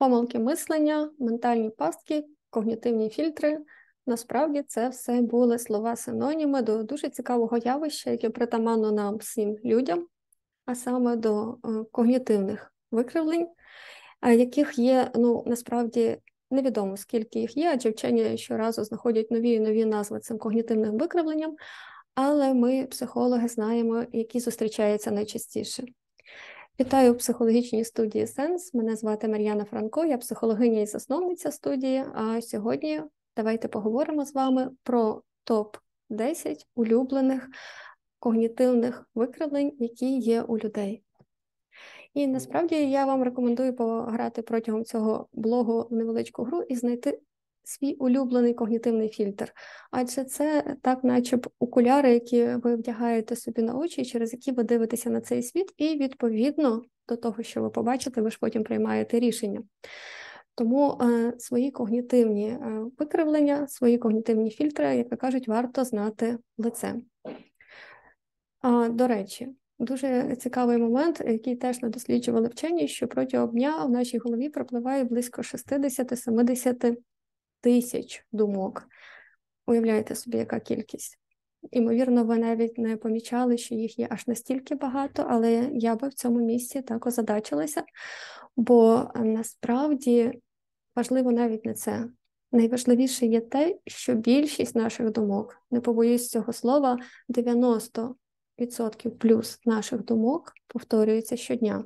Помилки мислення, ментальні пастки, когнітивні фільтри. Насправді це все були слова синоніми до дуже цікавого явища, яке притаманно нам всім людям, а саме до е, когнітивних викривлень, яких є ну насправді невідомо скільки їх є, адже вчені щоразу знаходять нові і нові назви цим когнітивним викривленням, але ми, психологи, знаємо, які зустрічаються найчастіше. Вітаю у психологічній студії Сенс. Мене звати Мар'яна Франко, я психологиня і засновниця студії. А сьогодні давайте поговоримо з вами про топ-10 улюблених когнітивних викривлень, які є у людей. І насправді я вам рекомендую пограти протягом цього блогу в невеличку гру і знайти свій улюблений когнітивний фільтр. Адже це так, наче б окуляри, які ви вдягаєте собі на очі, через які ви дивитеся на цей світ, і відповідно до того, що ви побачите, ви ж потім приймаєте рішення. Тому е, свої когнітивні е, викривлення, свої когнітивні фільтри, як кажуть, варто знати лице. А, До речі, дуже цікавий момент, який теж не досліджували вчені, що протягом дня в нашій голові пропливає близько 60-70 тисяч думок. Уявляєте собі, яка кількість. Імовірно, ви навіть не помічали, що їх є аж настільки багато, але я би в цьому місці так озадачилася, бо насправді важливо навіть не це. Найважливіше є те, що більшість наших думок, не побоюсь цього слова, 90% плюс наших думок повторюється щодня.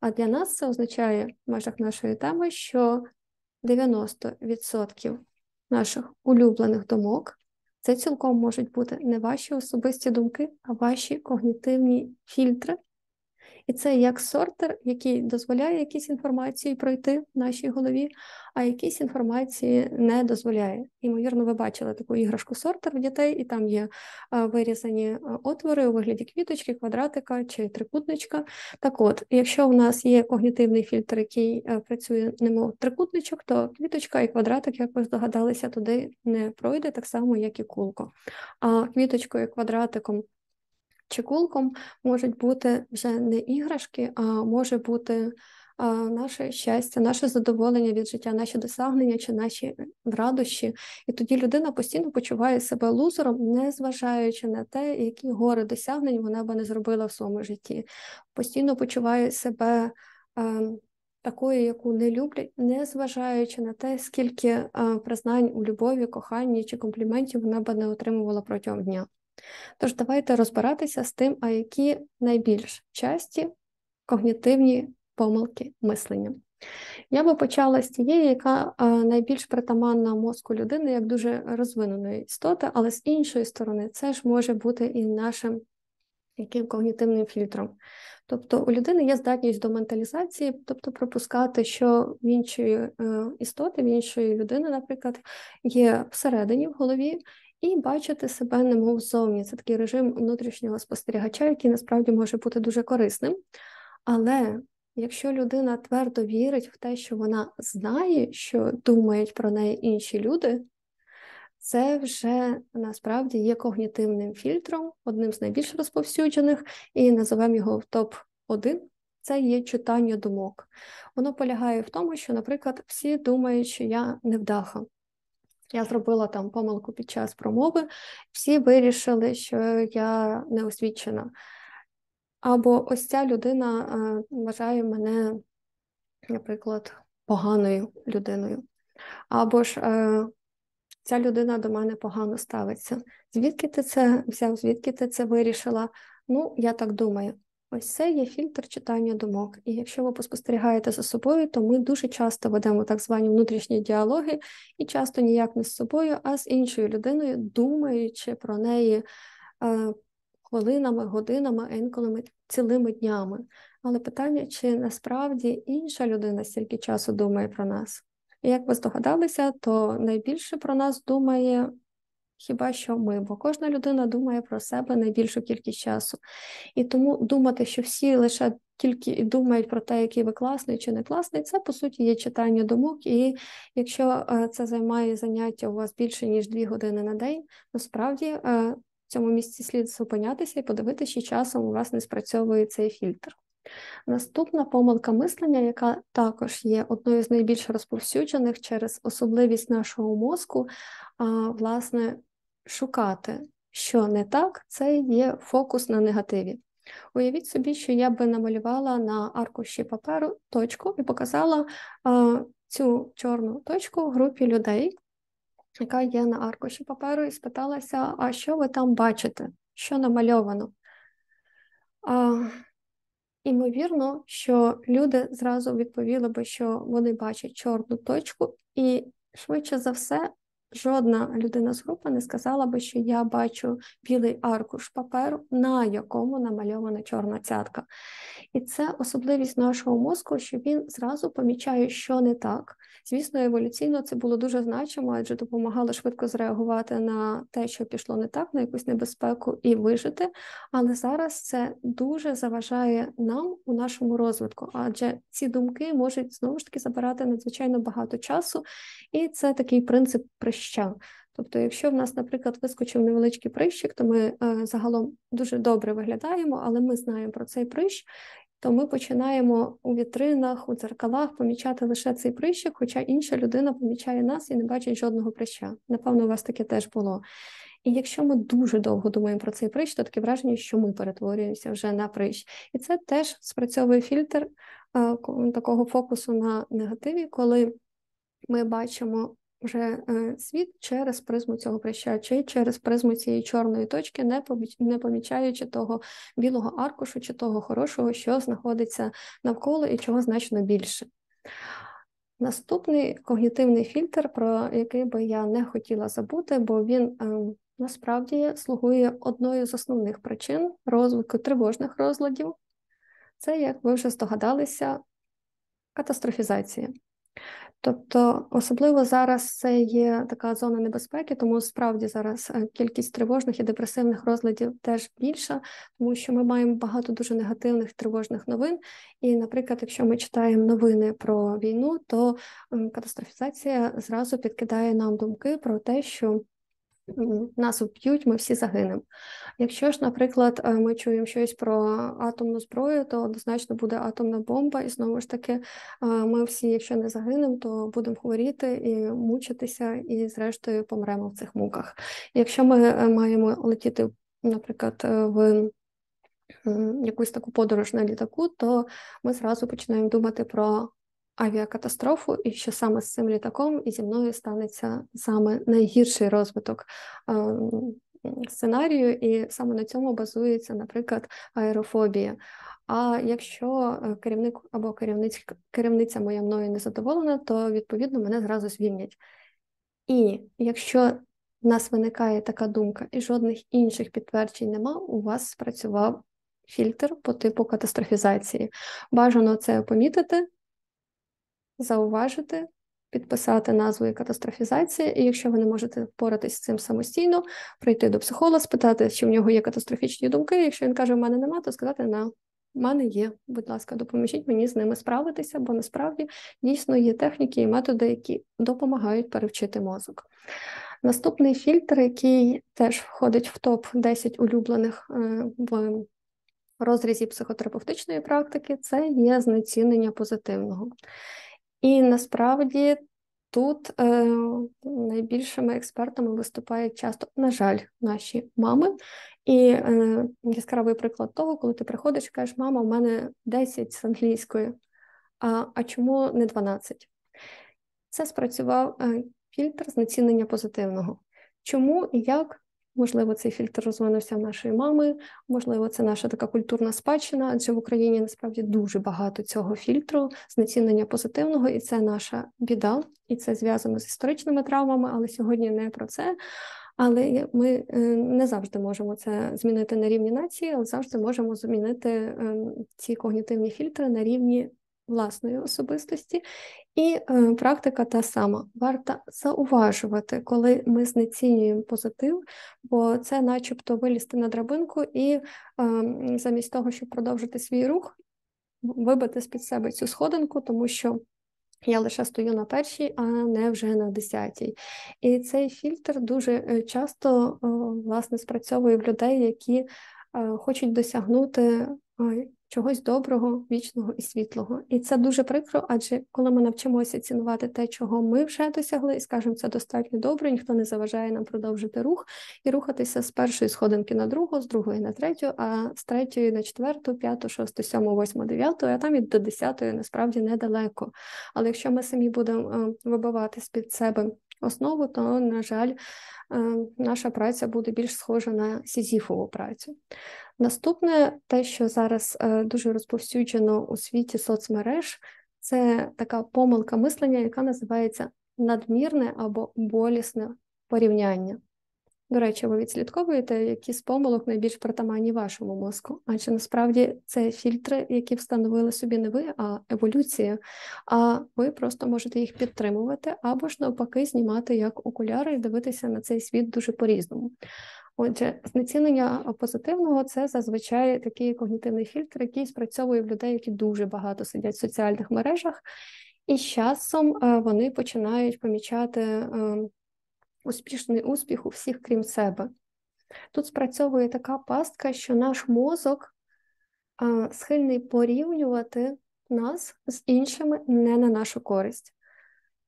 А для нас це означає в межах нашої теми, що 90% наших улюблених думок. Це цілком можуть бути не ваші особисті думки, а ваші когнітивні фільтри, і це як сортер, який дозволяє якісь інформації пройти в нашій голові, а якісь інформації не дозволяє. Ймовірно, ви бачили таку іграшку сортер в дітей, і там є вирізані отвори у вигляді квіточки, квадратика чи трикутничка. Так от, якщо у нас є когнітивний фільтр, який працює немов трикутничок, то квіточка і квадратик, як ви здогадалися, туди не пройде так само, як і кулко. А квіточкою і квадратиком Чекулком можуть бути вже не іграшки, а може бути а, наше щастя, наше задоволення від життя, наші досягнення чи наші радощі. І тоді людина постійно почуває себе лузером, не зважаючи на те, які гори досягнень вона би не зробила в своєму житті. Постійно почуває себе. А, Такою, яку не люблять, не зважаючи на те, скільки а, признань у любові, коханні чи компліментів вона би не отримувала протягом дня. Тож давайте розбиратися з тим, а які найбільш часті когнітивні помилки мислення. Я би почала з тієї, яка найбільш притаманна мозку людини, як дуже розвиненої істоти, але з іншої сторони, це ж може бути і нашим яким когнітивним фільтром. Тобто у людини є здатність до менталізації, тобто пропускати, що в іншої е, істоти, в іншої людини, наприклад, є всередині в голові, і бачити себе немов зовні. Це такий режим внутрішнього спостерігача, який насправді може бути дуже корисним. Але якщо людина твердо вірить в те, що вона знає, що думають про неї інші люди, це вже насправді є когнітивним фільтром, одним з найбільш розповсюджених, і називаємо його в топ-1. Це є читання думок. Воно полягає в тому, що, наприклад, всі думають, що я невдаха. Я зробила там помилку під час промови, всі вирішили, що я неосвічена. Або ось ця людина е, вважає мене, наприклад, поганою людиною. Або ж е, ця людина до мене погано ставиться. Звідки ти це взяв, звідки ти це вирішила? Ну, я так думаю. Ось це є фільтр читання думок. І якщо ви поспостерігаєте за собою, то ми дуже часто ведемо так звані внутрішні діалоги, і часто ніяк не з собою, а з іншою людиною, думаючи про неї е, хвилинами, годинами, інколи цілими днями. Але питання, чи насправді інша людина стільки часу думає про нас? І як ви здогадалися, то найбільше про нас думає Хіба що ми, бо кожна людина думає про себе найбільшу кількість часу. І тому думати, що всі лише тільки думають про те, який ви класний чи не класний, це по суті є читання думок. І якщо е, це займає заняття у вас більше ніж дві години на день, насправді е, в цьому місці слід зупинятися і подивитися, чи часом у вас не спрацьовує цей фільтр. Наступна помилка мислення, яка також є одною з найбільш розповсюджених через особливість нашого мозку, власне, шукати, що не так, це є фокус на негативі. Уявіть собі, що я би намалювала на аркуші паперу точку і показала а, цю чорну точку групі людей, яка є на аркуші паперу, і спиталася, а що ви там бачите, що намальовано? А, Імовірно, що люди зразу відповіли би, що вони бачать чорну точку, і швидше за все, жодна людина з групи не сказала би, що я бачу білий аркуш паперу, на якому намальована чорна цятка. І це особливість нашого мозку, що він зразу помічає, що не так. Звісно, еволюційно це було дуже значимо, адже допомагало швидко зреагувати на те, що пішло не так, на якусь небезпеку і вижити. Але зараз це дуже заважає нам у нашому розвитку, адже ці думки можуть знову ж таки забирати надзвичайно багато часу, і це такий принцип прища. Тобто, якщо в нас, наприклад, вискочив невеличкий прищик, то ми е, загалом дуже добре виглядаємо, але ми знаємо про цей прищ, то ми починаємо у вітринах, у дзеркалах помічати лише цей прищик, хоча інша людина помічає нас і не бачить жодного прища. Напевно, у вас таке теж було. І якщо ми дуже довго думаємо про цей прищ, то таке враження, що ми перетворюємося вже на прищ. І це теж спрацьовує фільтр а, такого фокусу на негативі, коли ми бачимо вже е, світ через призму цього прища, чи через призму цієї чорної точки, не не помічаючи того білого аркушу чи того хорошого, що знаходиться навколо і чого значно більше. Наступний когнітивний фільтр, про який би я не хотіла забути, бо він е, насправді слугує одною з основних причин розвитку тривожних розладів. Це, як ви вже здогадалися, катастрофізація. Тобто, особливо зараз це є така зона небезпеки, тому справді зараз е, кількість тривожних і депресивних розладів теж більша, тому що ми маємо багато дуже негативних тривожних новин. І, наприклад, якщо ми читаємо новини про війну, то катастрофізація зразу підкидає нам думки про те, що нас вб'ють, ми всі загинемо. Якщо ж, наприклад, е, ми чуємо щось про атомну зброю, то однозначно буде атомна бомба, і знову ж таки, е, ми всі, якщо не загинемо, то будемо хворіти і мучитися, і зрештою помремо в цих муках. Якщо ми е, маємо летіти, наприклад, в якусь таку подорож на літаку, то ми зразу починаємо думати про авіакатастрофу, і що саме з цим літаком і зі мною станеться саме найгірший розвиток сценарію, і саме на цьому базується, наприклад, аерофобія. А якщо е, керівник або керівниць, керівниця моя мною не задоволена, то відповідно мене зразу звільнять. І якщо в нас виникає така думка, і жодних інших підтверджень нема, у вас спрацював фільтр по типу катастрофізації. Бажано це помітити, зауважити, підписати назву катастрофізація, і якщо ви не можете впоратись з цим самостійно, прийти до психолога, спитати, чи в нього є катастрофічні думки. Якщо він каже, в мене нема, то сказати на. У мене є, будь ласка, допоможіть мені з ними справитися, бо насправді дійсно є техніки і методи, які допомагають перевчити мозок. Наступний фільтр, який теж входить в топ 10 улюблених е, в розрізі психотерапевтичної практики, це є знецінення позитивного. І насправді тут е, найбільшими експертами виступають часто, на жаль, наші мами. І е, яскравий приклад того, коли ти приходиш і кажеш, мама, у мене 10 з англійської, а, а чому не 12? Це спрацював е, фільтр знецінення позитивного. Чому і як Можливо, цей фільтр розвинувся в нашої мами, можливо, це наша така культурна спадщина, адже в Україні насправді дуже багато цього фільтру, знецінення позитивного, і це наша біда, і це зв'язано з історичними травмами, але сьогодні не про це. Але ми е, не завжди можемо це змінити на рівні нації, але завжди можемо змінити ем, ці когнітивні фільтри на рівні власної особистості, і е, практика та сама. Варто зауважувати, коли ми знецінюємо позитив, бо це, начебто, вилізти на драбинку і е, замість того, щоб продовжити свій рух, вибити з під себе цю сходинку, тому що. Я лише стою на першій, а не вже на десятій. І цей фільтр дуже е, часто власне спрацьовує в людей, які хочуть досягнути чогось доброго, вічного і світлого. І це дуже прикро, адже коли ми навчимося цінувати те, чого ми вже досягли, і скажемо, це достатньо добре, ніхто не заважає нам продовжити рух і рухатися з першої сходинки на другу, з другої на третю, а з третьої на четверту, п'яту, шосту, сьому, восьму, дев'яту, а там і до десятої насправді недалеко. Але якщо ми самі будемо е, вибивати з під себе основу, то, на жаль, е, наша праця буде більш схожа на сізіфову працю. Наступне, те, що зараз е, дуже розповсюджено у світі соцмереж, це така помилка мислення, яка називається надмірне або болісне порівняння. До речі, ви відслідковуєте, які з помилок найбільш притаманні вашому мозку, адже насправді це фільтри, які встановили собі не ви, а еволюція. А ви просто можете їх підтримувати або ж навпаки знімати як окуляри і дивитися на цей світ дуже по-різному. Отже, знецінення позитивного це зазвичай такий когнітивний фільтр, який спрацьовує в людей, які дуже багато сидять в соціальних мережах, і з часом е, вони починають помічати ем, успішний успіх у всіх, крім себе. Тут спрацьовує така пастка, що наш мозок схильний порівнювати нас з іншими не на нашу користь.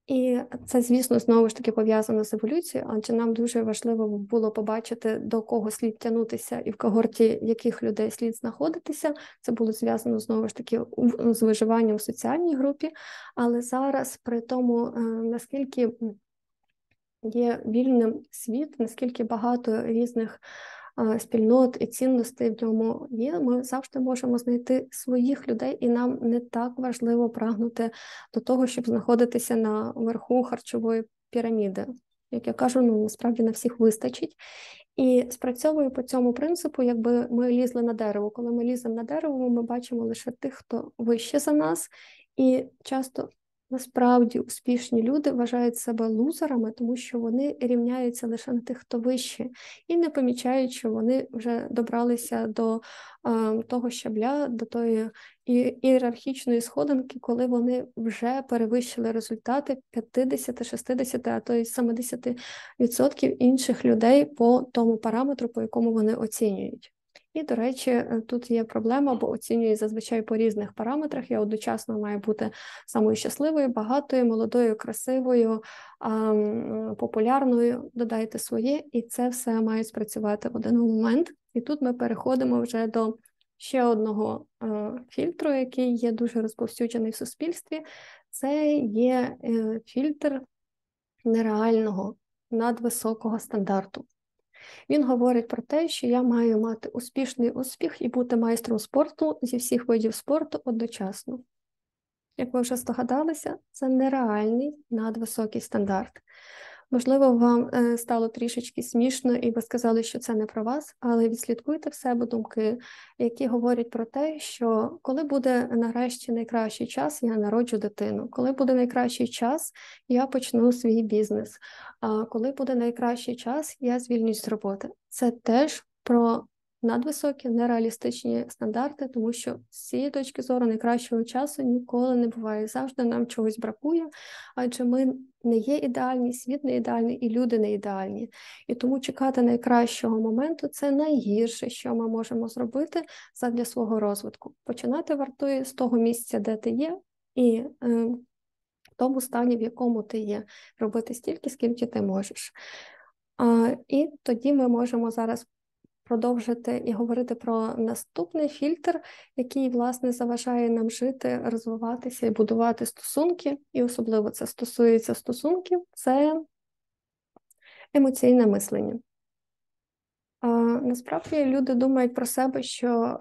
І це, звісно, знову ж таки пов'язано з еволюцією, адже нам дуже важливо було побачити, до кого слід тягнутися і в когорті яких людей слід знаходитися. Це було зв'язано знову ж таки з виживанням в соціальній групі. Але зараз, при тому, е, наскільки є вільним світ, наскільки багато різних спільнот і цінностей в ньому є, ми завжди можемо знайти своїх людей, і нам не так важливо прагнути до того, щоб знаходитися на верху харчової піраміди. Як я кажу, ну насправді на всіх вистачить. І спрацьовую по цьому принципу, якби ми лізли на дерево. Коли ми ліземо на дерево, ми бачимо лише тих, хто вище за нас, і часто Насправді успішні люди вважають себе лузерами, тому що вони рівняються лише на тих, хто вище, і не помічають, що вони вже добралися до а, того щабля, до тої ієрархічної сходинки, коли вони вже перевищили результати 50, 60, а то й 70% інших людей по тому параметру, по якому вони оцінюють. І, до речі, е, тут є проблема, бо оцінює зазвичай по різних параметрах. Я одночасно маю бути самою щасливою, багатою, молодою, красивою, популярною. Додайте своє, і це все має спрацювати в один момент. І тут ми переходимо вже до ще одного е, фільтру, який є дуже розповсюджений в суспільстві. Це є е, фільтр нереального надвисокого стандарту. Він говорить про те, що я маю мати успішний успіх і бути майстром спорту зі всіх видів спорту одночасно. Як ви вже здогадалися, це нереальний надвисокий стандарт. Можливо, вам е, стало трішечки смішно, і ви сказали, що це не про вас, але відслідкуйте в себе думки, які говорять про те, що коли буде нарешті найкращий час, я народжу дитину. Коли буде найкращий час, я почну свій бізнес. А коли буде найкращий час, я звільнюсь з роботи. Це теж про надвисокі нереалістичні стандарти, тому що з цієї точки зору найкращого часу ніколи не буває. Завжди нам чогось бракує, адже ми не є ідеальні, світ не ідеальний і люди не ідеальні. І тому чекати найкращого моменту це найгірше, що ми можемо зробити для свого розвитку. Починати вартує з того місця, де ти є, і е, тому стані, в якому ти є, робити стільки, скільки ти можеш. І тоді ми можемо зараз продовжити і говорити про наступний фільтр, який, власне, заважає нам жити, розвиватися і будувати стосунки, і особливо це стосується стосунків, це емоційне мислення. А, Насправді люди думають про себе, що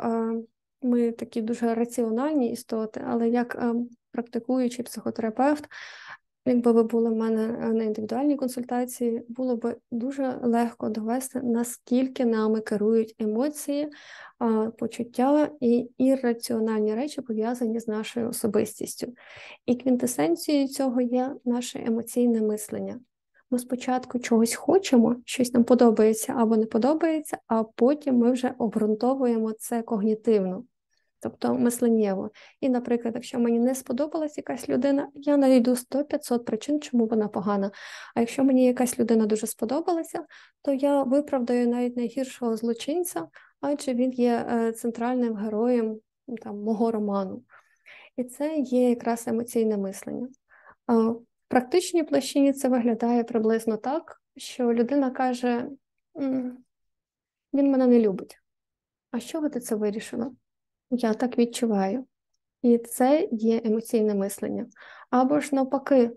ми такі дуже раціональні істоти, але як практикуючий психотерапевт, Якби ви були в мене е, на індивідуальній консультації, було б дуже легко довести, наскільки нами керують емоції, почуття і ірраціональні речі пов'язані з нашою особистістю. І квінтесенцією цього є наше емоційне мислення. Ми спочатку чогось хочемо, щось нам подобається або не подобається, а потім ми вже обґрунтовуємо це когнітивно тобто мисленнєво. І, наприклад, якщо мені не сподобалась якась людина, я знайду 100-500 причин, чому вона погана. А якщо мені якась людина дуже сподобалася, то я виправдаю навіть найгіршого злочинця, адже він є е, центральним героєм там, мого роману. І це є якраз емоційне мислення. В практичній площині це виглядає приблизно так, що людина каже: він мене не любить. А з чого ти це вирішила? Я так відчуваю. І це є емоційне мислення. Або ж навпаки,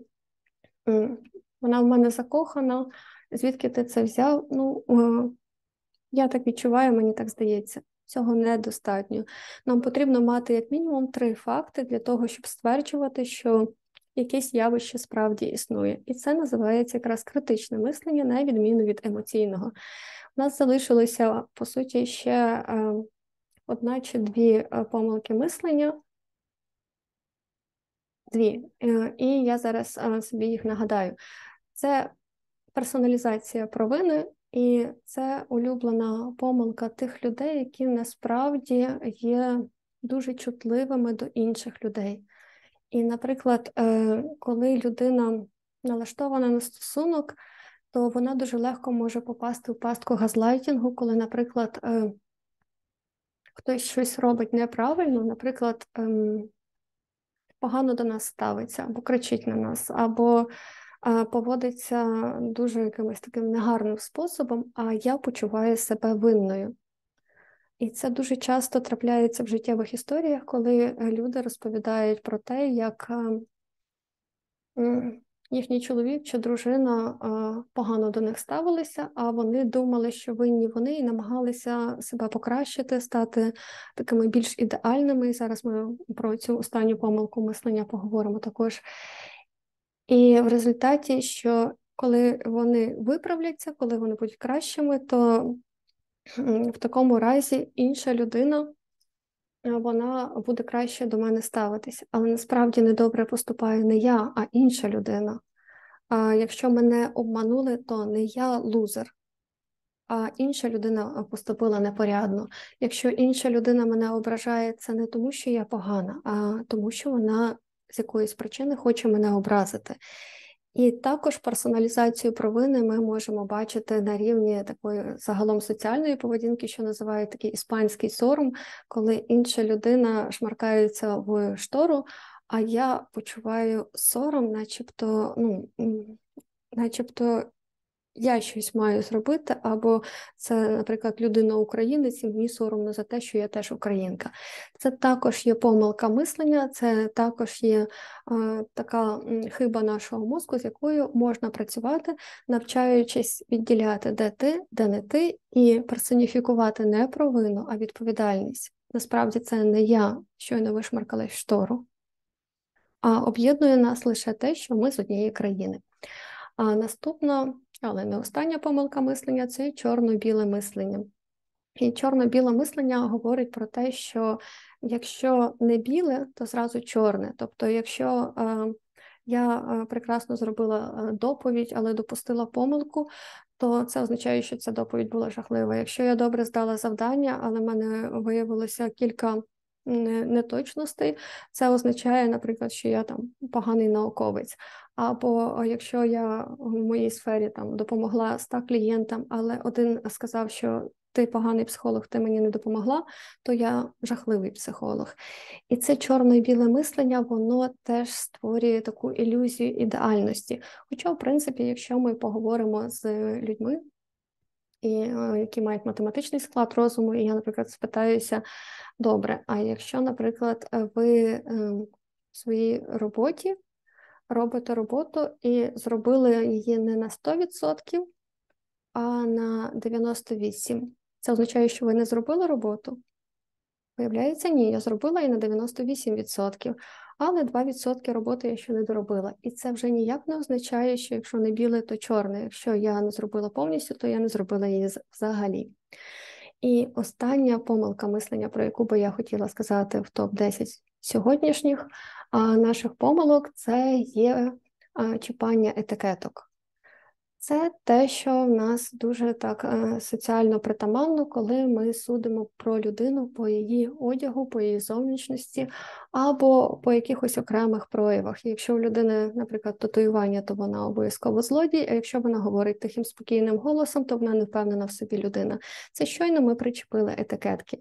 вона в мене закохана, звідки ти це взяв? Ну, я так відчуваю, мені так здається. Цього недостатньо. Нам потрібно мати як мінімум три факти для того, щоб стверджувати, що якесь явище справді існує. І це називається якраз критичне мислення, на відміну від емоційного. У нас залишилося, по суті, ще е, одна чи дві е, помилки мислення. Дві. Е, і я зараз собі їх нагадаю. Це персоналізація провини і це улюблена помилка тих людей, які насправді є дуже чутливими до інших людей. І, наприклад, е, коли людина налаштована на стосунок, то вона дуже легко може попасти в пастку газлайтінгу, коли, наприклад, е, хтось щось робить неправильно, наприклад, ем, погано до нас ставиться, або кричить на нас, або поводиться дуже якимось таким негарним способом, а я почуваю себе винною. І це дуже часто трапляється в життєвих історіях, коли люди розповідають про те, як їхній чоловік чи дружина погано до них ставилися, а вони думали, що винні вони і намагалися себе покращити, стати такими більш ідеальними. І зараз ми про цю останню помилку мислення поговоримо також. І в результаті, що коли вони виправляться, коли вони будуть кращими, то в такому разі інша людина вона буде краще до мене ставитися. Але насправді недобре поступаю не я, а інша людина. А якщо мене обманули, то не я лузер, а інша людина поступила непорядно. Якщо інша людина мене ображає, це не тому, що я погана, а тому, що вона з якоїсь причини хоче мене образити. І також персоналізацію провини ми можемо бачити на рівні такої загалом соціальної поведінки, що називають такий іспанський сором, коли інша людина шмаркається в штору, а я почуваю сором, начебто, ну, начебто я щось маю зробити, або це, наприклад, людина-українець, і мені соромно за те, що я теж українка. Це також є помилка мислення, це також є е, така хиба нашого мозку, з якою можна працювати, навчаючись відділяти, де ти, де не ти, і персоніфікувати не провину, а відповідальність. Насправді це не я, щойно вишмаркалась штору, а об'єднує нас лише те, що ми з однієї країни. А наступна але не остання помилка мислення це чорно-біле мислення. І чорно-біле мислення говорить про те, що якщо не біле, то зразу чорне. Тобто, якщо е, я е, прекрасно зробила е, доповідь, але допустила помилку, то це означає, що ця доповідь була жахлива. Якщо я добре здала завдання, але в мене виявилося кілька неточностей, це означає, наприклад, що я там поганий науковець. Або якщо я в моїй сфері там допомогла ста клієнтам, але один сказав, що ти поганий психолог, ти мені не допомогла, то я жахливий психолог. І це чорне і біле мислення, воно теж створює таку ілюзію ідеальності. Хоча, в принципі, якщо ми поговоримо з людьми, і, які мають математичний склад розуму, і я, наприклад, спитаюся, добре, а якщо, наприклад, ви ем, в своїй роботі робите роботу і зробили її не на 100%, а на 98%. Це означає, що ви не зробили роботу? Виявляється, ні, я зробила і на 98%, але 2% роботи я ще не доробила. І це вже ніяк не означає, що якщо не біле, то чорне. Якщо я не зробила повністю, то я не зробила її взагалі. І остання помилка мислення, про яку би я хотіла сказати в топ-10 сьогоднішніх наших помилок, це є чіпання етикеток. Це те, що в нас дуже так е, соціально притаманно, коли ми судимо про людину по її одягу, по її зовнішності або по якихось окремих проявах. Якщо у людини, наприклад, татуювання, то вона обов'язково злодій, а якщо вона говорить тихим спокійним голосом, то вона не впевнена в собі людина. Це щойно ми причепили етикетки.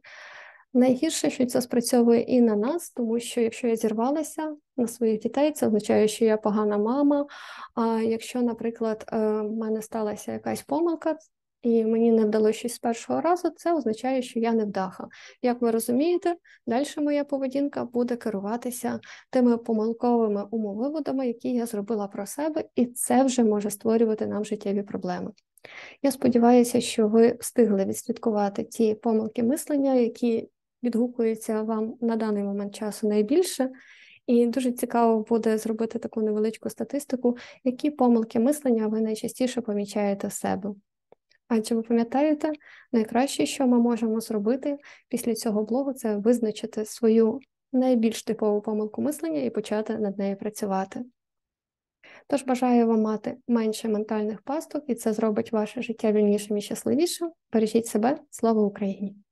Найгірше, що це спрацьовує і на нас, тому що якщо я зірвалася на своїх дітей, це означає, що я погана мама. А якщо, наприклад, е, в мене сталася якась помилка, і мені не вдалося щось з першого разу, це означає, що я не вдаха. Як ви розумієте, далі моя поведінка буде керуватися тими помилковими умовиводами, які я зробила про себе, і це вже може створювати нам життєві проблеми. Я сподіваюся, що ви встигли відслідкувати ті помилки мислення, які відгукуються вам на даний момент часу найбільше. І дуже цікаво буде зробити таку невеличку статистику, які помилки мислення ви найчастіше помічаєте в себе. Адже ви пам'ятаєте, найкраще, що ми можемо зробити після цього блогу, це визначити свою найбільш типову помилку мислення і почати над нею працювати. Тож бажаю вам мати менше ментальних пасток, і це зробить ваше життя вільнішим і щасливішим. Бережіть себе, слава Україні!